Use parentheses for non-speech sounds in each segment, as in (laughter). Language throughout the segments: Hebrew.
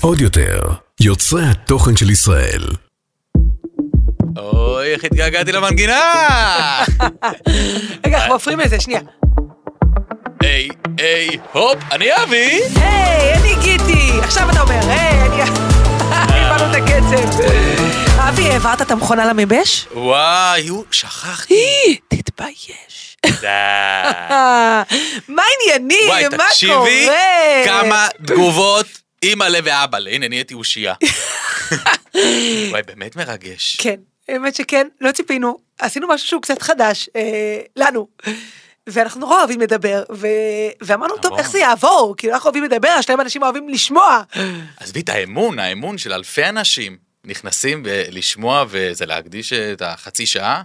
עוד יותר, יוצרי התוכן של ישראל. אוי, איך התגעגעתי למנגינה! רגע, אנחנו מפריעים לזה, שנייה. היי, היי, הופ, אני אבי! היי, אני גיטי! עכשיו אתה אומר, היי, אני... הבנו את הקצב. אבי, העברת את המכונה למבש? וואי, הוא, שכחתי. תתבייש. די. (laughs) מה העניינים? וואי, מה קורה? תקשיבי כמה תגובות אימא'לה ואבא'לה. הנה, נהייתי אושייה. (laughs) וואי, באמת מרגש. כן, האמת שכן, לא ציפינו, עשינו משהו שהוא קצת חדש, אה, לנו. ואנחנו נורא אוהבים לדבר, ו... ואמרנו, טוב. איך זה יעבור? כאילו, אנחנו אוהבים לדבר, השלם אנשים אוהבים לשמוע. עזבי את האמון, האמון של אלפי אנשים נכנסים לשמוע וזה להקדיש את החצי שעה.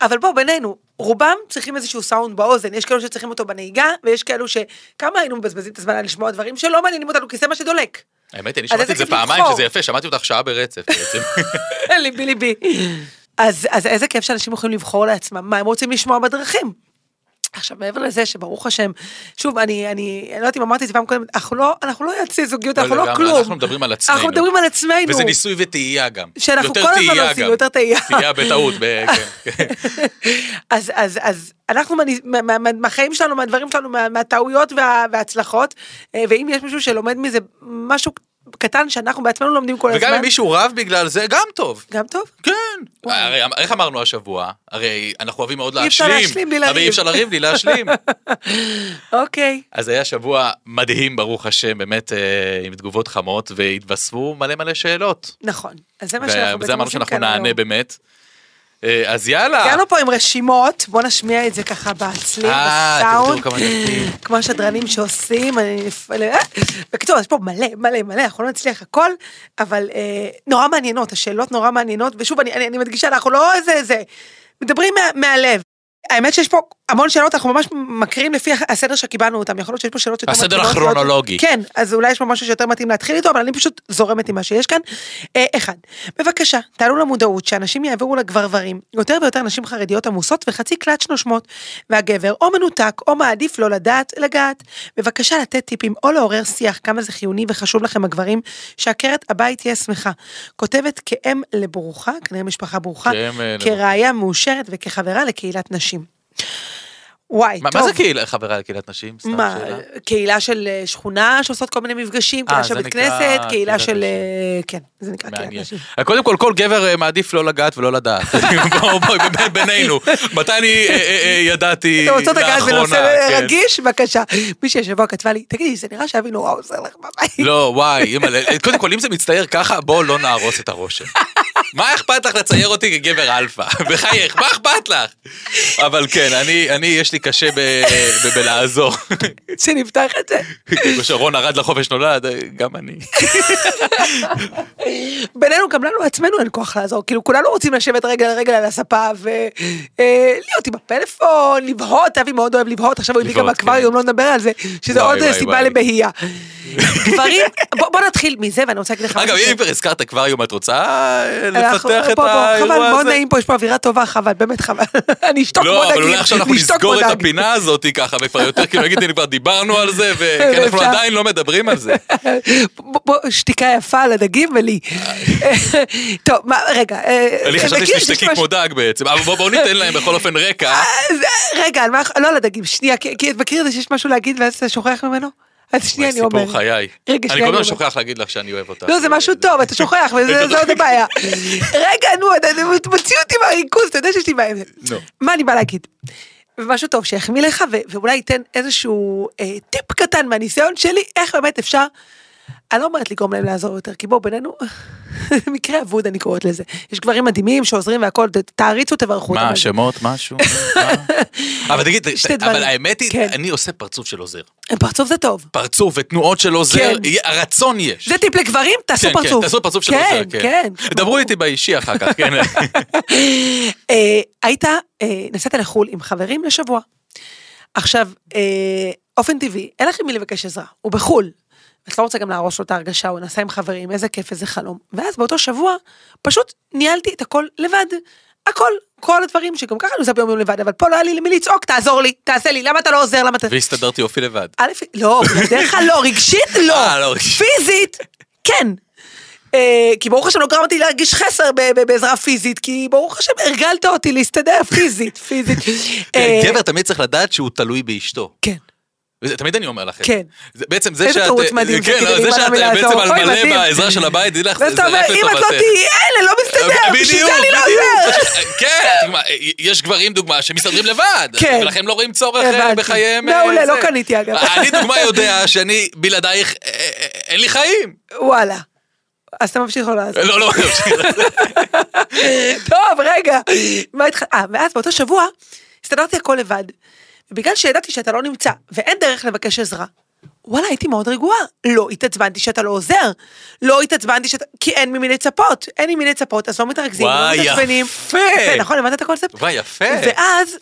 אבל בוא, בינינו, רובם צריכים איזשהו סאונד באוזן, יש כאלו שצריכים אותו בנהיגה, ויש כאלו שכמה היינו מבזבזים את הזמן לשמוע דברים שלא מעניינים אותנו, כי זה מה שדולק. האמת, אני שמעתי את זה פעמיים. שזה יפה, שמעתי אותך שעה ברצף בעצם. (laughs) ליבי ליבי. אז, אז איזה כיף שאנשים יכולים לבחור לעצמם מה הם רוצים לשמוע בדרכים. עכשיו מעבר לזה שברוך השם, שוב אני אני אני לא יודעת אם אמרתי את זה פעם קודם, אנחנו לא אנחנו לא יועצי זוגיות, אנחנו לא כלום. אנחנו מדברים על עצמנו. אנחנו מדברים על עצמנו. וזה ניסוי וטעייה גם. שאנחנו כל הזמן עושים, גם. יותר טעייה. טעייה בטעות, ב- כן. (laughs) אז, אז, אז אנחנו מהחיים שלנו, מהדברים שלנו, מה- מהטעויות וה, וההצלחות, אה, ואם יש מישהו שלומד מזה משהו קטן שאנחנו בעצמנו לומדים כל וגם הזמן, אם מישהו רב בגלל זה, גם טוב. גם טוב. כן. וואי. הרי איך אמרנו השבוע? הרי אנחנו אוהבים מאוד אי אפשר להשלים. להשלים בלי אבל לריב. אי אפשר לריב בלי להשלים. (laughs) אוקיי. אז היה שבוע מדהים, ברוך השם, באמת אה, עם תגובות חמות, והתווספו מלא מלא שאלות. נכון. אז זה מה שאנחנו וזה בעצם אמרנו עושים שאנחנו כאן נענה היום. באמת. אה, אז יאללה. הגענו פה עם רשימות, בוא נשמיע את זה ככה בצליל, אה, בסאונד. כמו השדרנים שעושים. אה, בקיצור, יש פה מלא, מלא, מלא, אנחנו לא נצליח הכל, אבל נורא מעניינות, השאלות נורא מעניינות, ושוב, אני, מדגישה, אנחנו לא איזה, מדברים מה, מהלב. האמת שיש פה המון שאלות, אנחנו ממש מקריאים לפי הסדר שקיבלנו אותם, יכול להיות שיש פה שאלות שיותר הסדר הכרונולוגי. כן, אז אולי יש פה משהו שיותר מתאים להתחיל איתו, אבל אני פשוט זורמת עם מה שיש כאן. אה, אחד, בבקשה, תעלו למודעות שאנשים יעבירו לגברברים, יותר ויותר נשים חרדיות עמוסות וחצי קלט נושמות, והגבר או מנותק או מעדיף לא לדעת, לגעת. בבקשה לתת טיפים או לעורר שיח כמה זה חיוני וחשוב לכם הגברים, שעקרת הבית תהיה שמחה. כותבת כאם לברוכה, כנראה משפחה ברוכה, אה, כראיה מאושרת וכחברה לקהילת נשים. וואי, מה טוב. מה זה קהילה, חברה לקהילת נשים? סתם מה, שאלה. קהילה של אה, שכונה שעושות כל מיני מפגשים, קהילה זה של בית כנסת, קהילה קהילת של... נשים. אה, כן, זה נקרא קהילת מעניין. נשים. קודם כל, כל גבר אה, מעדיף לא לגעת ולא לדעת. (laughs) (laughs) בואו, בואי, ב- בינינו. מתי אני אה, אה, אה, ידעתי אתם רוצות לגעת לאחרונה? בנושא כן. רגיש? בבקשה. מישהי השבוע כתבה לי, תגידי, זה נראה שאבי נורא עוזר לך בבית. לא, וואי. קודם כל, אם זה מצטייר ככה, בואו לא נהרוס את הרושם. (laughs) מה אכפת לך לצייר אותי כגבר אלפא? (laughs) בחייך, מה אכפת לך? אבל כן, אני, אני, יש לי קשה ב- ב- בלעזור. (laughs) שנפתח את זה. כמו שרון ארד לחופש נולד, גם אני. (laughs) בינינו, גם לנו עצמנו אין כוח לעזור. כאילו, כולנו רוצים לשבת רגל על רגל על הספה ולהיות עם הפלאפון, לבהות, אבי מאוד אוהב לבהות, עכשיו הוא הביא גם אקווריום, כן. לא נדבר על זה, שזה עוד סיבה. לבהייה. גברים, בוא בוא נתחיל מזה, ואני רוצה להגיד לך אגב, אם כבר הזכרת אקווריום, את רוצה אנחנו- לפתח את בוא, בוא, האירוע חבל, מאוד הזה? נעים פה, יש פה אווירה טובה, חבל, באמת חבל. (laughs) אני אשתוק כמו לא, דגים. אבל אולי עכשיו אנחנו נסגור את. הפינה הזאת ככה, וכבר יותר כאילו נגיד, כבר דיברנו על זה, (laughs) וכי אנחנו. עדיין לא מדברים על זה. (laughs) בוא, בוא, שתיקה יפה על הדגים ולי. טוב, מה, רגע. אה, אני חשבתי שתשתקי כמו דג בעצם, אבל בואו ניתן להם בכל אופן רקע. רגע, לא על הדגים, שנייה, כי את מכיר את זה שיש משהו להגיד ואז אתה שוכח ממנו? אז שנייה, אני אומר. סיפור חיי. רגע, אני כל הזמן. שוכח להגיד לך שאני אוהב אותך. לא, זה משהו טוב, אתה שוכח, (laughs) וזה זה עוד הבעיה. רגע, נו, מוציא אותי מהריכוז, אתה יודע שיש לי בעיה. מה אני באה להגיד? משהו טוב שיחמיא לך, ואולי ייתן איזשהו אה, טיפ קטן מהניסיון שלי, איך באמת אפשר, אני לא אומרת לגרום להם לעזור יותר, כי בואו, בינינו, (laughs) מקרה אבוד אני קוראת לזה. יש גברים מדהימים שעוזרים והכל, תעריצו, תברכו. מה. שמות, משהו? (laughs) אבל תגיד. אבל האמת היא, כן. אני עושה פרצוף של עוזר. פרצוף זה טוב. פרצוף ותנועות של עוזר, כן. הרצון יש. זה טיפ לגברים, תעשו כן, כן, פרצוף. תעשו פרצוף של עוזר, כן. דברו איתי באישי אחר כך, כן. (laughs) אה, היית, אה, נסעת לחו"ל עם חברים לשבוע. עכשיו, אה, אופן טבעי, אין לך עם מי לבקש עזרה, הוא בחו"ל. את לא רוצה גם להרוס לו את ההרגשה, הוא נסע עם חברים, איזה כיף, איזה חלום. ואז באותו שבוע, פשוט ניהלתי את הכל לבד. הכל. כל הדברים שגם ככה אני עושה ביום יום לבד, אבל פה לא היה לי למי לצעוק, תעזור לי, תעשה לי, למה אתה לא עוזר, למה אתה... והסתדרתי יופי לבד. א', לא, בדרך כלל לא, רגשית לא, אה, לא. פיזית, כן. אה, כי ברוך השם לא גרמתי להרגיש חסר בעזרה פיזית, כי ברוך השם הרגלת אותי להסתדר פיזית, פיזית. אה, גבר תמיד צריך לדעת שהוא תלוי באשתו. כן. וזה תמיד אני אומר לכם. כן. זה- בעצם זה איזה שאת... תירוץ מדהים זה כן, כדי לא, זה שאת. בעצם על מלא. בעזרה של הבית, תדעי לך, זה אתה אומר, רק אם את לא לטובתך. תהיי אלה, לא מסתדר, בשביל זה אני לא עוזר. (laughs) כן, יש גברים דוגמה שמסתדרים לבד, כן. ולכן לא רואים צורך אה. בחייהם. אה, מעולה, זה. לא קניתי, אגב. אני דוגמה (laughs) יודע שאני בלעדייך, אה, אה, אין לי חיים. וואלה. אז אתה ממשיך לא לעזור. לא, לא, (laughs) טוב, רגע. מה התח... אה, ואז באותו שבוע הסתדרתי הכל לבד. ובגלל שידעתי שאתה לא נמצא ואין דרך לבקש עזרה, וואלה, הייתי מאוד רגועה. לא התעצבנתי שאתה לא עוזר. לא התעצבנתי שאתה... כי אין ממי לצפות. אין ממי לצפות, אז לא מתרכזים, לא וואי, מתעצבנים. יפה. יפה, נכון, הבנת את הקונספט? וואי, יפה. ואז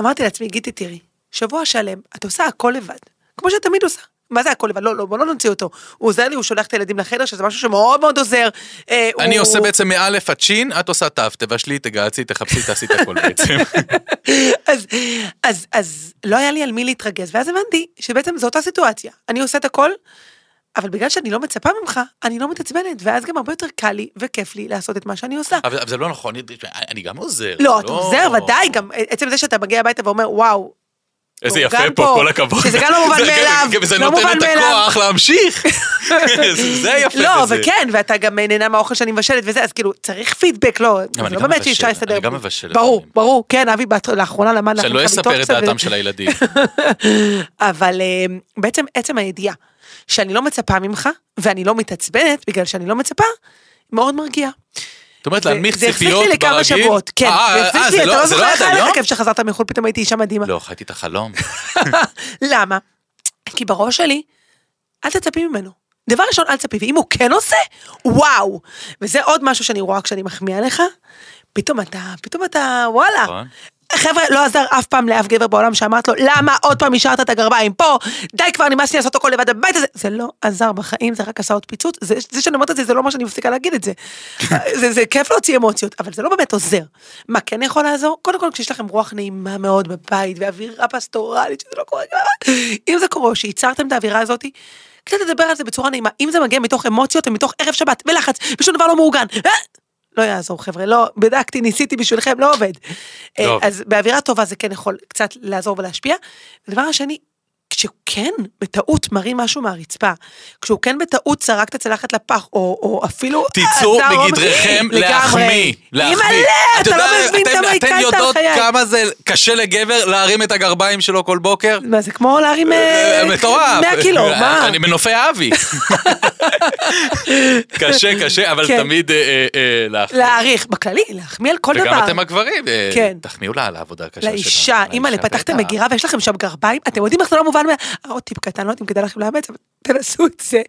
אמרתי לעצמי, גיטי, תראי, שבוע שלם, את עושה הכל לבד. כמו שאת תמיד עושה. מה זה הכל לבד? לא, לא, בוא לא נוציא אותו. הוא עוזר לי, הוא שולח את הילדים לחדר, שזה משהו שמאוד מאוד עוזר. אה, אני עושה בעצם מאלף עד שין, את עושה תו, תבשלי, תגהצי, תחפשי, תעשי את הכל בעצם. (laughs) אז, לא היה לי על מי להתרגז, ואז הבנתי שבעצם זו אותה סיטואציה. אני עושה את הכל, אבל בגלל שאני לא מצפה ממך, אני לא מתעצבנת, ואז גם הרבה יותר קל לי וכיף לי לעשות את מה שאני עושה. אבל אבל זה לא נכון, אני- אני גם עוזר. לא, אתה עוזר, ודאי, גם עצם זה שאתה מגיע הביתה ואומר, וואו, איזה יפה פה, פה, כל הכבוד. שזה גם לא (laughs) מובן זה- מאליו, כן, וזה לא נותן את. הכוח להמשיך. (laughs) זה- זה יפה לא, בזה. וכן, ואתה גם נהנה מהאוכל שאני מבשלת וזה, אז כאילו, צריך פידבק, לא, זה לא באמת שאי אפשר להסתדר. אני גם מבשל ברור. ברור, כן, אבי לאחרונה למד שאני לא אספר את דעתם של הילדים. (laughs) אבל אה, בעצם עצם הידיעה שאני לא מצפה ממך, ואני לא מתעצבנת בגלל שאני לא מצפה, מאוד מרגיע. זאת אומרת, להנמיך זה החזיק ציפיות לי לכמה ברגיל. שבועות, כן, אה, זה החזיק אה, לי, זה אתה לא לא זה זוכר לא איך עד היה לך היום? כיף שחזרת מחו"ל, פתאום הייתי אישה מדהימה. לא, חייתי את החלום. (laughs) למה? כי בראש שלי, אל תצפי ממנו. דבר ראשון, אל תצפי, ואם הוא כן עושה, וואו. וזה עוד משהו שאני רואה כשאני מחמיאה לך, פתאום אתה, פתאום אתה, וואלה. חבר'ה, לא עזר אף פעם לאף גבר בעולם שאמרת לו, למה עוד פעם השארת את הגרביים פה? די כבר, נמאס לי לעשות הכל לבד בבית הזה. זה לא עזר בחיים, זה רק עשה עוד פיצוץ. זה, זה שאני אומרת את זה, זה לא אומר שאני מפסיקה להגיד את זה. (laughs) זה, זה כיף להוציא אמוציות, אבל זה לא באמת עוזר. מה כן יכול לעזור? קודם כל, כשיש לכם רוח נעימה מאוד בבית, ואווירה פסטורלית, שזה לא קורה ככה. (laughs) אם זה קורה, שייצרתם את האווירה הזאת, קצת לדבר על זה בצורה נעימה. אם זה מגיע מתוך אמוציות ומתוך ערב שבת, ולחץ, ושום דבר לא מאורגן. אה, לא יעזור חבר'ה, לא, בדקתי, ניסיתי בשבילכם, לא עובד. אה, טוב. אז באווירה טובה זה כן יכול קצת לעזור ולהשפיע. הדבר השני, כשהוא כן בטעות מרים משהו מהרצפה, כשהוא כן בטעות זרק את הצלחת לפח, או, או אפילו... תצאו לגמרי. להחמיא. להחמיא. אימא'לה, אתה לא יודע, מבין אתם- כמה הקלת על יודעות חיי. כמה זה קשה לגבר להרים את הגרביים שלו כל בוקר? מה זה כמו להרים אה, מטורף. 100 קילו, מה? אני מנופי אבי. (laughs) קשה, קשה, אבל כן. תמיד אה, אה, אה, להחמיא. להעריך, בכללי, להחמיא על כל דבר. וגם אתם הגברים, אה, כן. תחמיאו לה על העבודה הקשה שלה. לאישה, אימא'לה, פתחתם. מגירה ויש לכם שם גרביים, אתם יודעים איך זה לא מובן מה... אה, עוד טיפ קטן, לא יודעת אם כדאי לכם לאמץ, אבל תנסו את זה.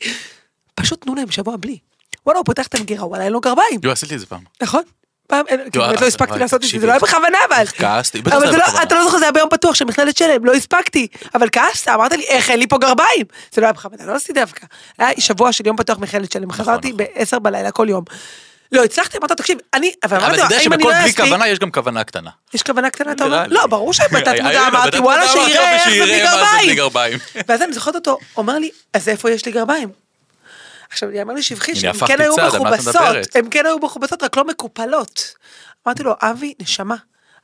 פשוט תנו להם שבוע בלי. וואלה, הוא פותח את המגירה, וואלה, אין לו גרביים, יו, עשיתי את זה פעם. נכון? פעם, אין- כי באמת לא אה, הספקתי לעשות את זה. זה לא היה בכוונה אבל. כעסתי, בטח אבל זה היה לא, בכוונה. אתה לא זוכר, זה היה ביום פתוח של מכללת שלם, לא הספקתי. אבל כעסת, אמרת לי, איך אין לי פה גרביים? זה לא היה בכוונה, לא עשיתי דווקא. היה שבוע של יום פתוח מכללת שלם, חזרתי נכון. ב-10 בלילה כל יום. לא הצלחתי, אמרת, תקשיב, אני, אבל אבל אמרתי אתה לו, יודע אם אני לא שבכל בלי אספיק, כוונה יש גם כוונה קטנה. יש כוונה קטנה, אתה אומר? לא, ברור שבתת (laughs) מודע אמרתי, וואלה, שיראה איך זה בלי. גרביים. ואז אני זוכרת אותו, אומר לי, אז איפה יש לי גרביים? עכשיו, יאמר לי שבחי שהם כן היו את מכובסות? הם כן היו מכובסות, רק לא מקופלות. אמרתי לו, אבי, נשמה,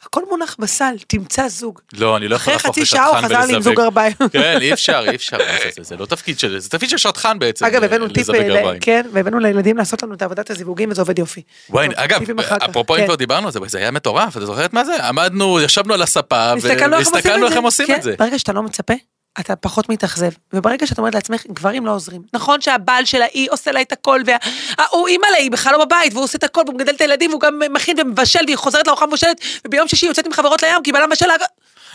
הכל מונח בסל, תמצא זוג. לא, אני לא יכול אחרי להפוך חצי שעה הוא חזר לי עם ולזווג. זוג גרביים. (laughs) כן, אי אפשר, אי אפשר. לעשות את זה, זה לא תפקיד של, זה תפקיד של שטחן בעצם. אגב, אה, הבאנו טיפ, גרביים. כן, והבאנו לילדים לעשות לנו את עבודת הזיווגים, וזה עובד יופי. וואי, אגב, אפרופו אם כן. כבר דיברנו על זה, זה היה מטורף, אתה זוכרת מה זה? עמדנו, ישבנו על הספה, והסתכלנו איך הם עושים עושים כן, את זה. ברגע שאתה לא מצפה, אתה פחות מתאכזב. וברגע שאת אומרת לעצמך, גברים לא עוזרים. נכון שהבעל שלה, היא עושה לה את הכל, והוא אימא לה, היא בכלל לא בבית, והוא עושה את הכל, והוא מגדל את הילדים, והוא גם מכין ומבשל, והיא חוזרת לארוחה מבושלת, וביום שישי יוצאת עם חברות לים, כי בעלה מבשל לה...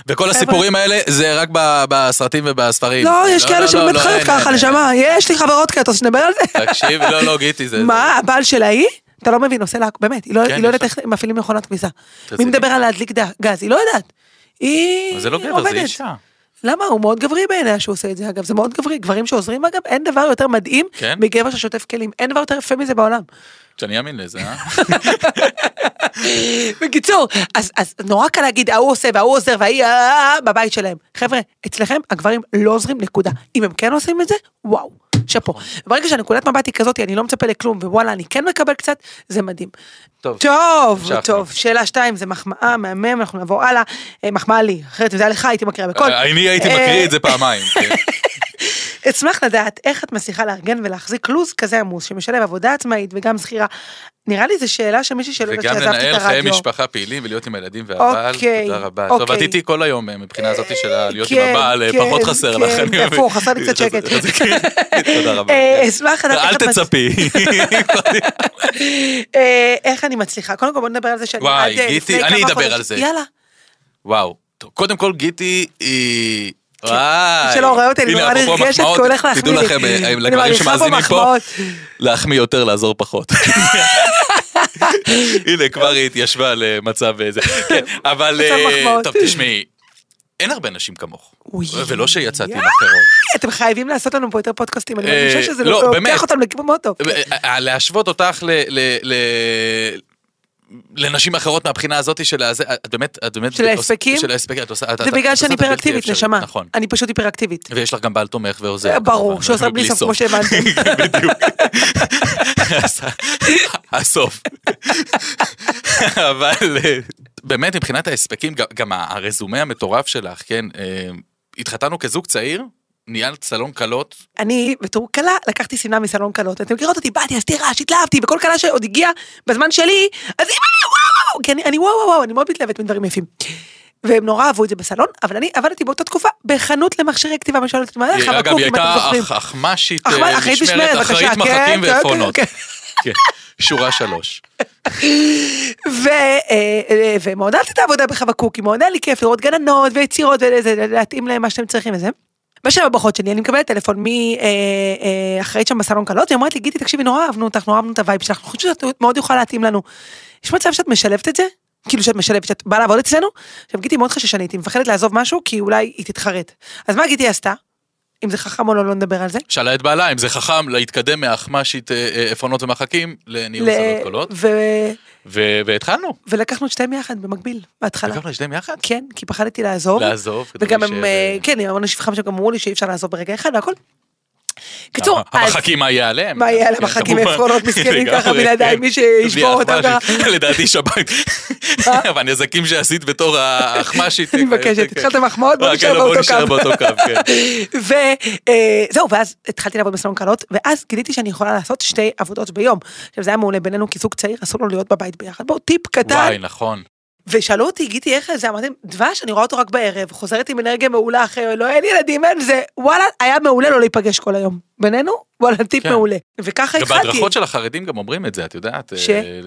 וכל הסיפורים האלה זה רק בסרטים ובספרים. לא, יש כאלה לא, שבאמת לא, חיות ככה, נשמה, יש לי חברות כאלה, אתה רוצה שנדבר על זה? תקשיב, לא, לא, גיטי, זה... מה, הבעל שלה היא? אתה לא מבין, עושה לה, באמת, היא לא כן, לא יודעת. איך מפעילים מכונת כביסה. מי. מדבר על להדליק גז? היא לא יודעת. היא אבל זה לא גבר, עובדת. זה אישה. למה? הוא מאוד גברי בעיניה שהוא עושה את זה, אגב, זה מאוד גברי. גברים שעוזרים, אגב, אין דבר יותר מדהים כן? מגבר ששוטף כלים. אין דבר יותר יפה מזה בעולם. שאני אאמין לזה, אה? (laughs) בקיצור, אז, אז נורא קל להגיד, ההוא עושה וההוא עוזר וההיא אה, אה, אה, בבית שלהם. חבר'ה, אצלכם הגברים לא עוזרים, נקודה. אם הם כן עושים את זה, וואו, שאפו. ברגע שהנקודת מבט היא כזאת, אני לא מצפה לכלום, ווואלה, אני כן מקבל קצת, זה מדהים. טוב. טוב. טוב, שאלה שתיים, זה מחמאה, מהמם, אנחנו נעבור הלאה. אה, מחמאה לי, אחרת אם זה היה לך, הייתי מקריאה בקול. אה, אני הייתי אה, מקריא את זה פעמיים. (laughs) כן. אשמח לדעת איך את מצליחה לארגן ולהחזיק לו"ז כזה עמוס, שמשלב עבודה עצמאית וגם שכירה. נראה לי זו שאלה של מישהי שלא יודעת וגם שעזבתי את לנהל חיי הרדיו. משפחה פעילים ולהיות עם הילדים והבעל, אוקיי, תודה רבה. טוב, את אוקיי. איתי כל היום אה, מבחינה הזאת של להיות עם כן, הבעל, אה, כן, פחות חסר לך. כן, אני מבין. הפוך, חסר לי קצת שקט. כן, (laughs) תודה רבה. אה, כן. אשמח לדעת איך אל את תצפי. (laughs) איך אני מצליחה. קודם כל בוא נדבר על זה שאני וואי, גיטי, אני אדבר על זה. יאללה. וואו. קודם כל גיטי היא... וואי. שלא רואה אותי, אני נורא נרגשת, כי הוא הולך להחמיא תדעו לי. לכם, אה, לגברים שמאזינים פה. להחמיא יותר, לעזור פחות. (laughs) הנה, כבר היא התיישבה למצב אה, זה. כן, אבל... אה. טוב, תשמעי, אין הרבה נשים כמוך. ולא שיצאתי עם. אחרות. אתם חייבים לעשות לנו פה יותר פודקאסטים, אני אה, מרגישה שזה לא, לוקח. אותם לכיוון מאוד טוב. אה, אה, להשוות אותך ל... לנשים אחרות מהבחינה הזאת של הזה, את באמת, את באמת, של ההספקים? של ההספקים, את עושה, זה בגלל שאני היפראקטיבית, נשמה. נכון. אני פשוט היפראקטיבית. ויש לך גם בעל תומך ועוזר. ברור, כמובן, שעושה בלי סוף, כמו שהבנתם. (laughs) בדיוק. (laughs) הסוף. אבל אה, באמת, מבחינת ההספקים, גם- גם הרזומה המטורף שלך, כן, אה, התחתנו כזוג צעיר, ניהלת סלון כלות, אני בתור כלה לקחתי שמלה מסלון כלות. אתם מכירות אותי, באתי, עשיתי רעש, התלהבתי, בכל כלה שעוד הגיעה בזמן שלי, אז אם אני וואו וואו, כי אני, אני וואו וואו אני מאוד מתלהבת מדברים יפים. והם נורא אהבו את זה בסלון, אבל אני עבדתי באותה תקופה בחנות למכשירי כתיבה, ושואלת אותי, מה לך, אגב, היא הייתה אחמ"שית, אחמ"ש, אה, משמרת, אחראית כן, מחקים כן, ועפרונות. כן. כן, שורה שלוש. (laughs) אה, אה, ומאוד אהבתי את העבודה בחבקוק, מאוד היה לי כיף לראות גננות ויצירות ולהתאים להם מה שאתם צריכים וזה. בשלב הברכות שלי אני מקבלת טלפון מאחראית שם בסלון כלות, היא אומרת לי גיטי תקשיבי נורא אהבנו אותך נורא אהבנו את ה vibe שלך, אנחנו חושבים שאת מאוד יכולה להתאים לנו. יש מצב שאת משלבת את זה? כאילו שאת משלבת, שאת באה לעבוד אצלנו? עכשיו גיטי מאוד חששנית, היא מפחדת לעזוב משהו כי אולי היא תתחרט. אז מה גיטי עשתה? אם זה חכם או לא, לא נדבר על זה. שאלה את בעלה אם זה חכם להתקדם מהאחמ"שית אה, אה, עפרונות ומחקים לניהול ל- סלון קולות, ו- ו- והתחלנו. ולקחנו את שתיהם יחד במקביל, בהתחלה. לקחנו לשניהם יחד? כן, כי פחדתי לעזוב. לעזוב. וגם הם, להישאר, אה, אה, כן, שגם אמרו לי שאי אפשר לעזוב ברגע אחד והכל. קיצור, אז המחקים מה יהיה עליהם? מה יהיה על כן, המחקים. עפרונות מסכנים ככה בלעדיי, כן. מי שישבור אותם ככה. (laughs) האחמ"שית. לדעתי שב"כ. והנזקים (laughs) שעשית בתור האחמ"שית. אני מבקשת, כן. התחלתם מחמאות, בוא אה, נשאר כן, באותו קו. (laughs) וזהו, ואז התחלתי לעבוד בסלון קלות, ואז גיליתי שאני יכולה לעשות שתי עבודות ביום. עכשיו זה היה מעולה בינינו כזוג צעיר, אסור לו להיות בבית ביחד. בואו, טיפ קטן. וואי, נכון. ושאלו אותי, גיטי, איך זה? אמרתי, דבש, אני רואה אותו רק בערב, חוזרת עם אנרגיה מעולה אחרי, לא, אין ילדים, אין זה, וואלה, היה מעולה לא להיפגש כל היום. בינינו, וואלה, טיפ כן. מעולה. וככה גם התחלתי. בהדרכות של החרדים גם אומרים את זה, את יודעת. ש? אה,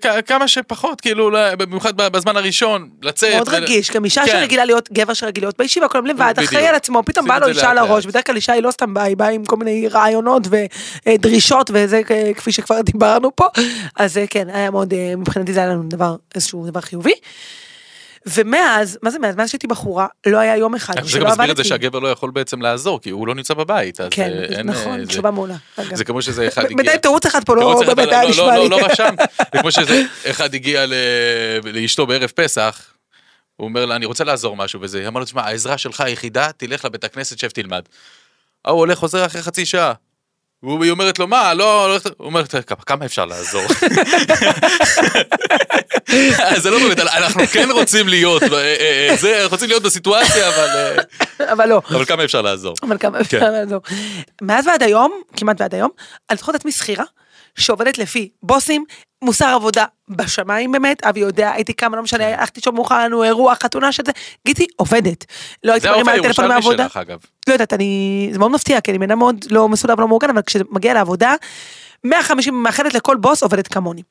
כ- כמה שפחות, כאילו, לא- במיוחד בזמן הראשון, לצאת. מאוד ו- רגיש, גם אישה כן. שרגילה להיות, גבר שרגיל להיות בישיבה, כל לבד, בדיוק. אחראי על עצמו, פתאום בא לו אישה על הראש. בדרך כלל אישה היא לא סתם באה, היא באה עם כל מיני רעיונות ודרישות וזה אה, כפי שכבר (laughs) דיברנו פה, אז אה, כן, היה מאוד, אה, מבחינתי זה היה לנו דבר, איזשהו דבר חיובי. ומאז, מה זה מאז? מאז שהייתי בחורה, לא היה יום אחד אני חושב שלא שגם מסביר את זה עבדתי. שהגבר לא יכול בעצם לעזור, כי הוא לא נמצא בבית. אז כן, אה, אין, נכון, אה, זה- תשובה מעולה. זה כמו שזה אחד הגיע. בינתיים תירוץ אחד פה, לא באמת לא- היה לא- נשמע לא- לי. לא רשם. זה כמו שזה, אחד הגיע ל- לאשתו בערב פסח, הוא אומר לה, אני רוצה לעזור משהו וזה. היא אמרה לו, תשמע, העזרה שלך היחידה, תלך לבית הכנסת, שב תלמד. ההוא הולך, חוזר אחרי חצי שעה. והיא אומרת לו, מה, לא, לא, הוא אומר, "כמה- אפשר לעזור? אז זה לא באמת, אנחנו כן רוצים להיות, אה, אה, אה, זה, אנחנו רוצים להיות בסיטואציה, אבל אה, אבל לא. אבל כמה אפשר לעזור? אבל כמה כן. אפשר לעזור. מאז ועד היום, כמעט ועד היום, אני זוכרת את עצמי שכירה, שעובדת לפי בוסים, מוסר עבודה בשמיים באמת, אבי יודע, הייתי קמה, לא משנה, הלכתי שם מאוחר לנו אירוע, חתונה של זה, גיטי עובדת. לא הייתי זה מרימה על טלפון הירושלמי מהעבודה. שלך, אגב. לא יודעת, אני, זה מאוד מפתיע, כי אני בן אדם מאוד לא מסודר ולא מאורגן, אבל כשמגיע לעבודה, 150 מאחדת לכל בוס עובדת כמוני.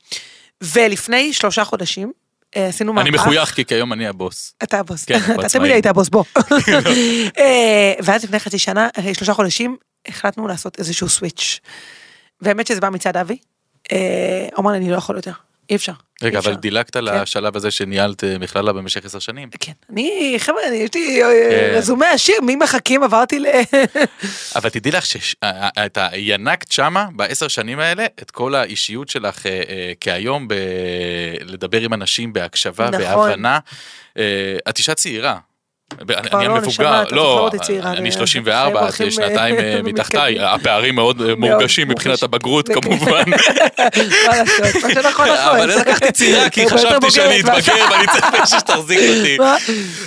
ולפני שלושה חודשים, אה, עשינו מהפך. אני מחוייך, כי כיום אני הבוס. אתה הבוס, כן, אתה. תמיד היית הבוס, בוא. (laughs) אה, ואז לפני חצי שנה, אחרי שלושה חודשים, החלטנו לעשות איזשהו סוויץ'. והאמת שזה בא מצד אבי. אה, אמר לי, אני לא יכול יותר. אי אפשר. רגע, אי אפשר. אבל דילגת לשלב הזה שניהלת אה, מכללה במשך עשר שנים. כן, אני, חבר'ה, אני- יש לי אה, כן. רזומה עשיר, ממחכים עברתי ל... (laughs) אבל תדעי לך שאתה ינקת שמה בעשר שנים האלה את כל האישיות שלך אה, אה, כהיום ב- לדבר עם אנשים בהקשבה, נכון. בהבנה. אה, את אישה צעירה. ב- אני לא, המבוגר, לא, אני אני- 34, החיים את הולכים, שנתיים אה, אה, (laughs) מתחתיי. הפערים מאוד אה, מורגשים מבחינת. הבגרות. כמובן. (laughs) נכון. אבל אני לקחתי צעירה כי חשבתי שאני אתבגר ואני צריך (laughs) מישהו שתחזיק אותי.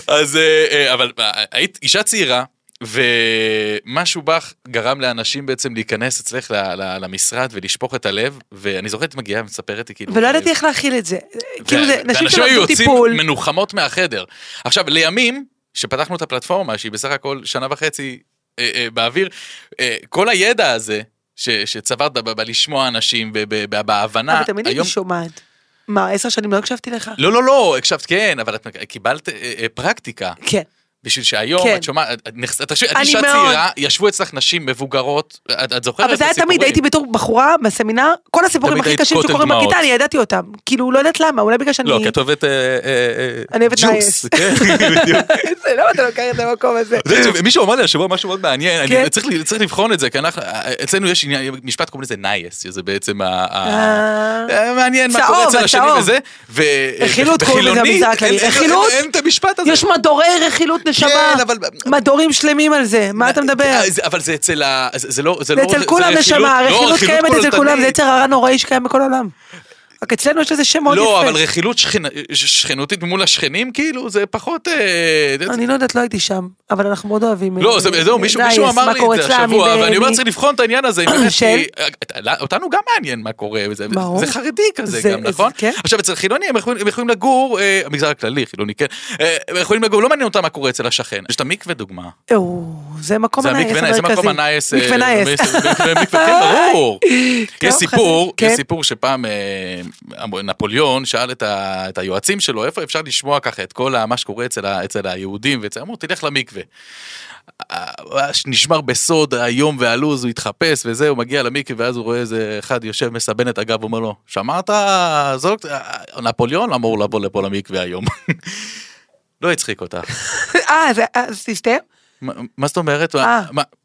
אז אה, אה, אבל אה, היית אישה צעירה. ומשהו בך גרם לאנשים בעצם להיכנס אצלך ל- ל- למשרד ולשפוך את הלב ואני זוכר את מגיעה ומספרת לי כאילו ולא ידעתי איך להכיל את זה. כאילו נשים ואנשים היו שלמדו יוצאים טיפול. מנוחמות מהחדר. עכשיו לימים שפתחנו את הפלטפורמה שהיא בסך הכל שנה וחצי אה, אה, באוויר אה, כל הידע הזה ש- שצברת בלשמוע אנשים ב- ב- ב- בהבנה אבל תמיד הייתי שומעת. מה, עשר שנים לא הקשבתי לך? לא לא לא הקשבת כן אבל את קיבלת אה, אה, פרקטיקה כן. בשביל שהיום כן. את שומעת, את נחס- את אישה צעירה, ישבו אצלך נשים מבוגרות, את את זוכרת אבל את זה היה הסיפורים? תמיד, הייתי בתור בחורה בסמינר, כל הסיפורים הכי קשים שקורים. בכיתה, אני ידעתי אותם. כאילו, לא יודעת למה, אולי בגלל שאני... לא, כי את אוהבת אה, אה, אה, אני אוהבת נייעס. כן, בדיוק. (laughs) זה, למה אתה לוקח את המקום הזה? מישהו אמר לי השבוע משהו מאוד מעניין, כן. אני צריך ל- צריך לבחון את זה, כי אנחנו, אצלנו יש עניין, משפט קוראים לזה נייעס, שזה בעצם ה... מעניין מה קורה אצל השני. וזה, רכילות קוראים לזה במגזר הכללי. רכילות? אין את המשפט הזה. יש מדורי רכילות נשמה. כן, אבל- מדורים שלמים על זה, מה אתה מדבר? אה, אבל זה אצל ה... זה לא... זה אצל כולם נשמה, לא, רכילות קיימת אצל. כולם, זה יצר הרע נוראי שקיים בכל העולם. רק אצלנו יש לזה שם מאוד יפה. לא, אבל רכילות שכנ- שכנותית מול השכנים, כאילו, זה פחות... אה, אני לא יודעת, לא הייתי שם, אבל אנחנו מאוד אוהבים. לא, אה, זה- זהו, מישהו אמר לי את זה השבוע, ואני אומר, מי- צריך לבחון את העניין הזה, (coughs) של? אה, אותנו גם מעניין מה קורה. זה חרדי כזה זה- גם, נכון? כן. עכשיו, אצל חילונים הם יכולים- לגור, אה, המגזר הכללי, חילוני, כן, אה, הם יכולים לגור, לא מעניין אותם מה קורה אצל השכן. יש את המקווה דוגמה. זה מקום הנייעס זה. מקום הנייעס. אה, מקווה נייעס. (laughs) מקווה- כן, (laughs) ברור. יש סיפור, כן. יש סיפור שפעם אה, נפוליאון שאל את ה- את היועצים שלו, איפה אפשר לשמוע ככה את כל מה שקורה אצל ה- אצל היהודים, ואצל אמרו, תלך למקווה. אה, נשמר בסוד היום והלו"ז, הוא התחפש וזה, הוא מגיע למקווה ואז הוא רואה איזה אחד יושב מסבן את הגב, אומר לו, שמעת זאת, אה, נפוליאון אמור לבוא לפה למקווה היום. (laughs) לא הצחיק אותך. (laughs) אה, זה- אז תסתר? מה- מה זאת אומרת? אה.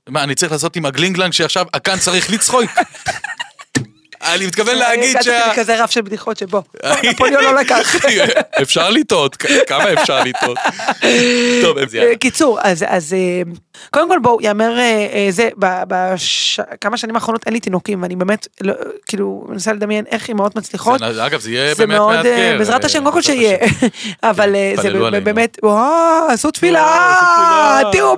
מה- אני צריך לעשות עם הגלינגלנג שעכשיו הכאן צריך לצחוק? (laughs) אני מתכוון להגיד שה... הגעתי כזה רף של בדיחות שבו. נפוליאון (laughs) לא לקח. (laughs) אפשר לטעות, כמה אפשר לטעות? (laughs) טוב, אז יאללה. אה, קיצור, אז, אה, קודם כל בואו, יאמר אה, אה, זה, בכמה שנים האחרונות אין לי תינוקים, ואני באמת, לא, כאילו, מנסה לדמיין איך אימהות מצליחות. אגב, זה יהיה באמת מאתגר. אה, בעזרת השם, קודם כל שיהיה. אבל אה, זה. באמת, וואו, עשו תפילה. תראו.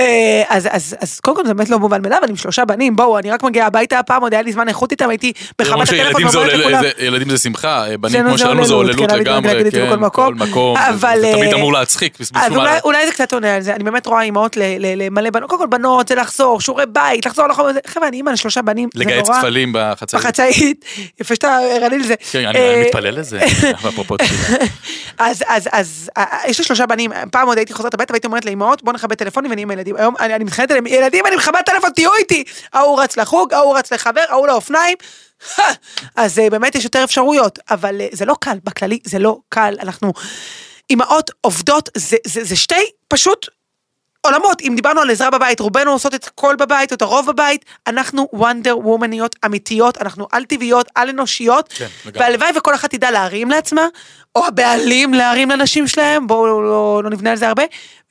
אה, אז אז קודם כל זה באמת לא מובן מאליו, אני עם שלושה בנים, בואו, אני רק מגיעה הביתה הפעם, עוד היה לי זמן איכות איתם, הייתי אומרים מכבת הטלפון ואומרת לכולם. ילדים זה שמחה, בנים אצלנו כמו זה שלנו זה הוללות כן, לגמרי, כן. כל מקום, זה- אבל, זה תמיד אה, אמור להצחיק, אז אולי, זה קצת עונה על זה, אני באמת רואה אימהות למלא בנות, קודם כל בנות זה לחזור, שיעורי בית, לחזור זה- חבר'ה, אני אימא לשלושה בנים, זה לגייס נורא. כפלים בחצאית. בחצאית, (laughs) יפה שאתה ערני לזה. כן, אני אה, מתפלל לזה, (laughs) אפרופו. אז, אה, יש לי שלושה בנים, פעם עוד הייתי חוזרת הביתה והייתי אומרת לאמהות, בוא נכבד טלפונים ונהיה עם הילדים. היום אני, אני מתחננת אליהם, ילדים, אני מכבד טלפון, תהיו איתי. ההוא רץ לחוג, ההוא רץ לחבר, ההוא לאופניים. (laughs) אז אה, באמת יש יותר אפשרויות, אבל אה, זה לא קל, בכללי זה לא קל, אנחנו אימהות עובדות, זה, זה, זה שתי פשוט עולמות, אם דיברנו על עזרה בבית, רובנו עושות את הכל בבית, או את הרוב בבית, אנחנו wonder woman יות אמיתיות, אנחנו על טבעיות, על אנושיות, כן. והלוואי וכל אחת תדע להרים לעצמה, או הבעלים להרים לנשים שלהם, בואו לא, לא, לא נבנה על זה הרבה,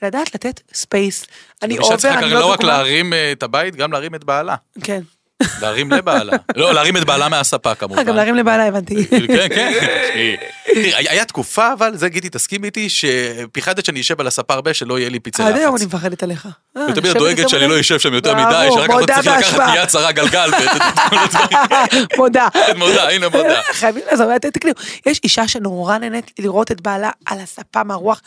ולדעת לתת space. אני אישה over, צריכה אני לא רק דוגמה. להרים אה, את הבית, גם להרים את בעלה. כן. להרים לבעלה. לא, להרים את בעלה מהספה אה, כמובן. גם להרים לבעלה הבנתי. (laughs) כן, כן. היה תקופה, אבל זה גיטי, תסכים איתי, שפיחדת שאני אשב על הספה הרבה, שלא יהיה לי פצעי עד היום לחץ. אני מפחדת עליך. אה, ותמיד דואגת שאני. לא אשב שם יותר מדי, שרק אתה צריך לקחת. מיד שרה גלגל. (laughs) מודה. מודה, הנה מודה. חייבים לעזור, תקנו. יש אישה שנורא נהנית לראות את בעלה על הספה מהרוח.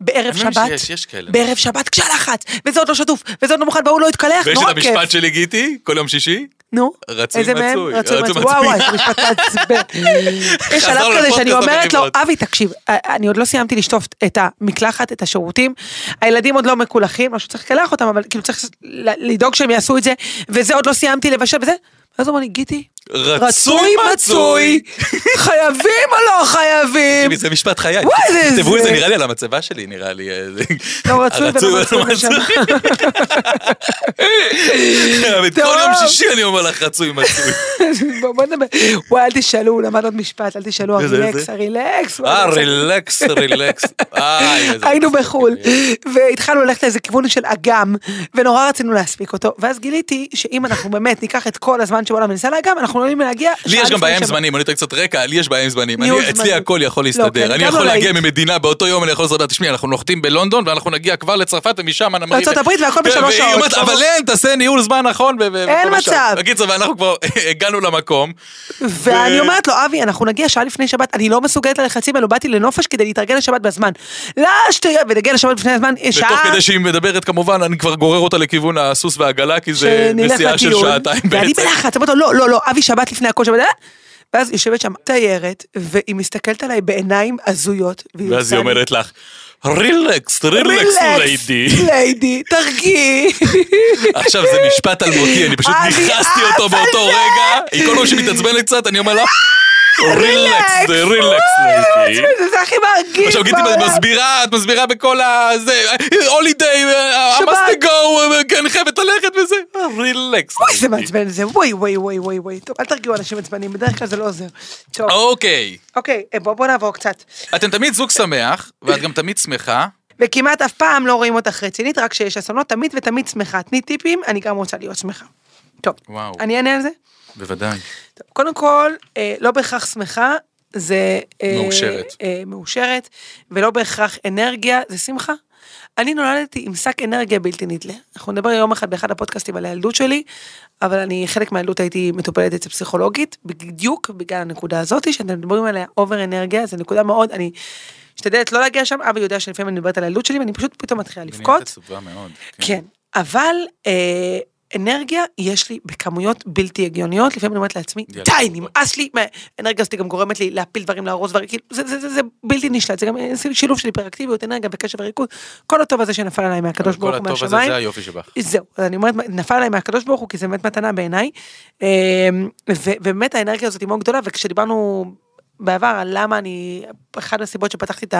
בערב שבת, שיש, יש כאלה. בערב שבת כשהלחץ, וזה עוד לא שטוף, וזה עוד לא מוכן, והוא לא התקלח, ויש את נורא כיף. המשפט שלי גיטי, כל יום שישי, נו, איזה מהם? מצוי, רצוי מצוי. וואו מצוי. וואי, זה משפט מעצבן. (laughs) יש שלב כזה שאני אומרת לו. אבי תקשיב, אני עוד לא סיימתי לשטוף את המקלחת, את השירותים, הילדים עוד לא מקולחים, משהו צריך לקלח אותם, אבל כאילו צריך לדאוג שהם יעשו את זה, וזה עוד לא סיימתי לבשל וזה. ואז הוא אומר לי, גיטי, רצוי מצוי. (laughs) חייבים או לא חייבים? זה משפט חיי. תכתבו את זה- נראה לי על המצבה שלי, נראה לי. אה, לא רצוי ולא מצוי (laughs) כל. יום שישי אני אומר לך רצוי מצוי. (laughs) בוא נדבר. וואי, אל תשאלו, הוא למד עוד משפט, אל תשאלו, הרילקס? הרילקס. אה, רילקס, רילקס. היינו. בחו"ל, והתחלנו ללכת לאיזה כיוון של אגם, ונורא רצינו להספיק אותו, ואז גיליתי שאם אנחנו באמת ניקח את כל הזמן שבעולם וננסע לאגם, אנחנו יכולים להגיע... לי יש גם בעיה עם. זמנים, אני אתן קצת רקע, לי יש בעיה עם זמנים. אצלי. הכל יכול לא, להסתדר. אני אני יכול לא להגיע. ממדינה, באותו יום אני יכול לסדר, תשמעי, אנחנו נוחתים בלונדון ואנחנו נגיע כבר לצרפת ומשם נמריא. לארצות הברית והכל כן, בשלוש שעות. אבל אין, תעשה ניהול זמן נכון. אין וכל השאר." מצב. בקיצור, ואנחנו כבר (laughs) הגענו למקום. ואני אומרת לו, אבי, אנחנו נגיע שעה לפני שבת, אני לא מסוגלת ללחצים האלו, באתי לנופש כדי להתארגן לשבת בזמן. לא, שטויות, ונגיע לשבת לפני הזמן, ותוך שעה... כדי שהיא מדברת כמובן, אני כבר גורר אותה לכיוון הסוס והעגלה, כי זה שנלך נסיעה של לטיול, שעתיים ואני בעצם. בלחץ, אמרתי לו, לא, לא, לא, אבי שבת לפני הכל שבת, אה?" ואז יושבת שם תיירת, והיא מסתכלת עליי בעיניים הזויות. ואז היא לי, אומרת לך, רילקס, רילקס ליידי. ליידי, תרגיעי. עכשיו זה משפט אלמותי, אני פשוט אני ניכסתי אותו על באותו זה. רגע, היא כל פעם שמתעצבנת קצת, אני אומר לה, רילקס, זה רילקס ליידי. זה הכי מרגיש. עכשיו גיטי. מסבירה, את מסבירה בכל ה... זה, הולידיי, שבת. המאסטי גו, כן, חייבת ללכת וזה, רילקס. וואי, זה. מעצבן, זה וואי, וואי, וואי, וואי, וואי. טוב, אל תרגיעו אנשים עצבניים, בדרך כלל זה לא עוזר. טוב, אוקיי, אוקיי, בוא בוא נעבור קצת. אתם תמיד זוג שמח, ואת גם תמיד שמחה. וכמעט אף פעם לא רואים אותך רצינית, רק כשיש אסונות, תמיד ותמיד שמחה. תני טיפים, אני גם רוצה להיות שמחה. טוב. אני אענה על זה? בוודאי. קודם כל, אה, לא בהכרח שמחה, זה... אה, מאושרת. אה, מאושרת, ולא בהכרח אנרגיה, זה שמחה. אני נולדתי עם שק אנרגיה בלתי נדלה. אנחנו נדבר יום אחד באחד הפודקאסטים על הילדות שלי, אבל אני, חלק מהילדות הייתי מטופלת אצל פסיכולוגית, בדיוק בגלל הנקודה הזאת, שאתם מדברים עליה אובר אנרגיה, זו נקודה מאוד, אני משתדלת לא להגיע שם, אבא יודע שלפעמים אני מדברת על הילדות שלי, ואני פשוט פתאום מתחילה לבכות. מאוד. כן, אבל אה, אנרגיה יש לי בכמויות בלתי הגיוניות, לפעמים אני אומרת לעצמי, די. נמאס לי, האנרגיה הזאת גם גורמת לי להפיל דברים, להרוס דברים, כאילו, זה, זה, זה, זה בלתי נשלט, זה גם אה, שילוב של היפראקטיביות, אנרגיה וקשב וריכוז, כל הטוב הזה שנפל עליי מהקדוש כל ברוך הוא הטוב הזה מהשמיים. זה היופי שבך. זהו, אני אומרת, נפל עליי מהקדוש ברוך הוא, כי זה באמת מתנה בעיניי. ו- ובאמת האנרגיה הזאת היא מאוד גדולה, וכשדיברנו בעבר על למה אני, אחת הסיבות שפתחתי את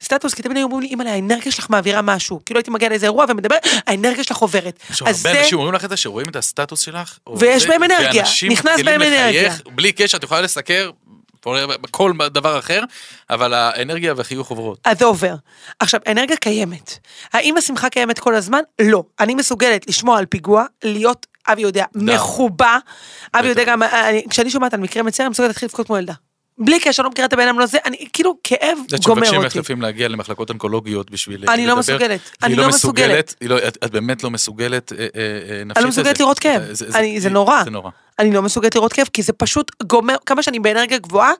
הסטטוס, כי תמיד היו אומרים לי, אימא'לה, האנרגיה שלך מעבירה משהו. כאילו הייתי מגיע לאיזה אירוע ומדבר, האנרגיה שלך עוברת. יש הרבה זה, אנשים אומרים לך את זה שרואים את הסטטוס שלך. ויש בהם אנרגיה, נכנס בהם אנרגיה. בלי קשר, את יכולה לסקר כל דבר אחר, אבל האנרגיה והחיוך עוברות. אז זה עובר. עכשיו, האנרגיה קיימת. האם השמחה קיימת כל הזמן? לא. אני מסוגלת לשמוע על פיגוע, להיות, אבי יודע, מחובה. אבי יודע. גם, אני- כשאני שומעת על מקרה מצער, אני מסוגלת להתחיל לבכות כמו ילדה. בלי קשר, לא מכירה את הבן אדם, לא זה, אני כאילו, כאב את גומר שמבקשים אותי. ממך לפעמים להגיע למחלקות אונקולוגיות בשביל אני לא לדבר, מסוגלת, אני לא מסוגלת. היא לא- את את באמת לא מסוגלת אה, אה, אה, נפשית אני לא מסוגלת. לראות כאב. זה- נורא. אני לא מסוגלת לראות כאב, כי זה פשוט גומר, כמה שאני באנרגיה גבוהה,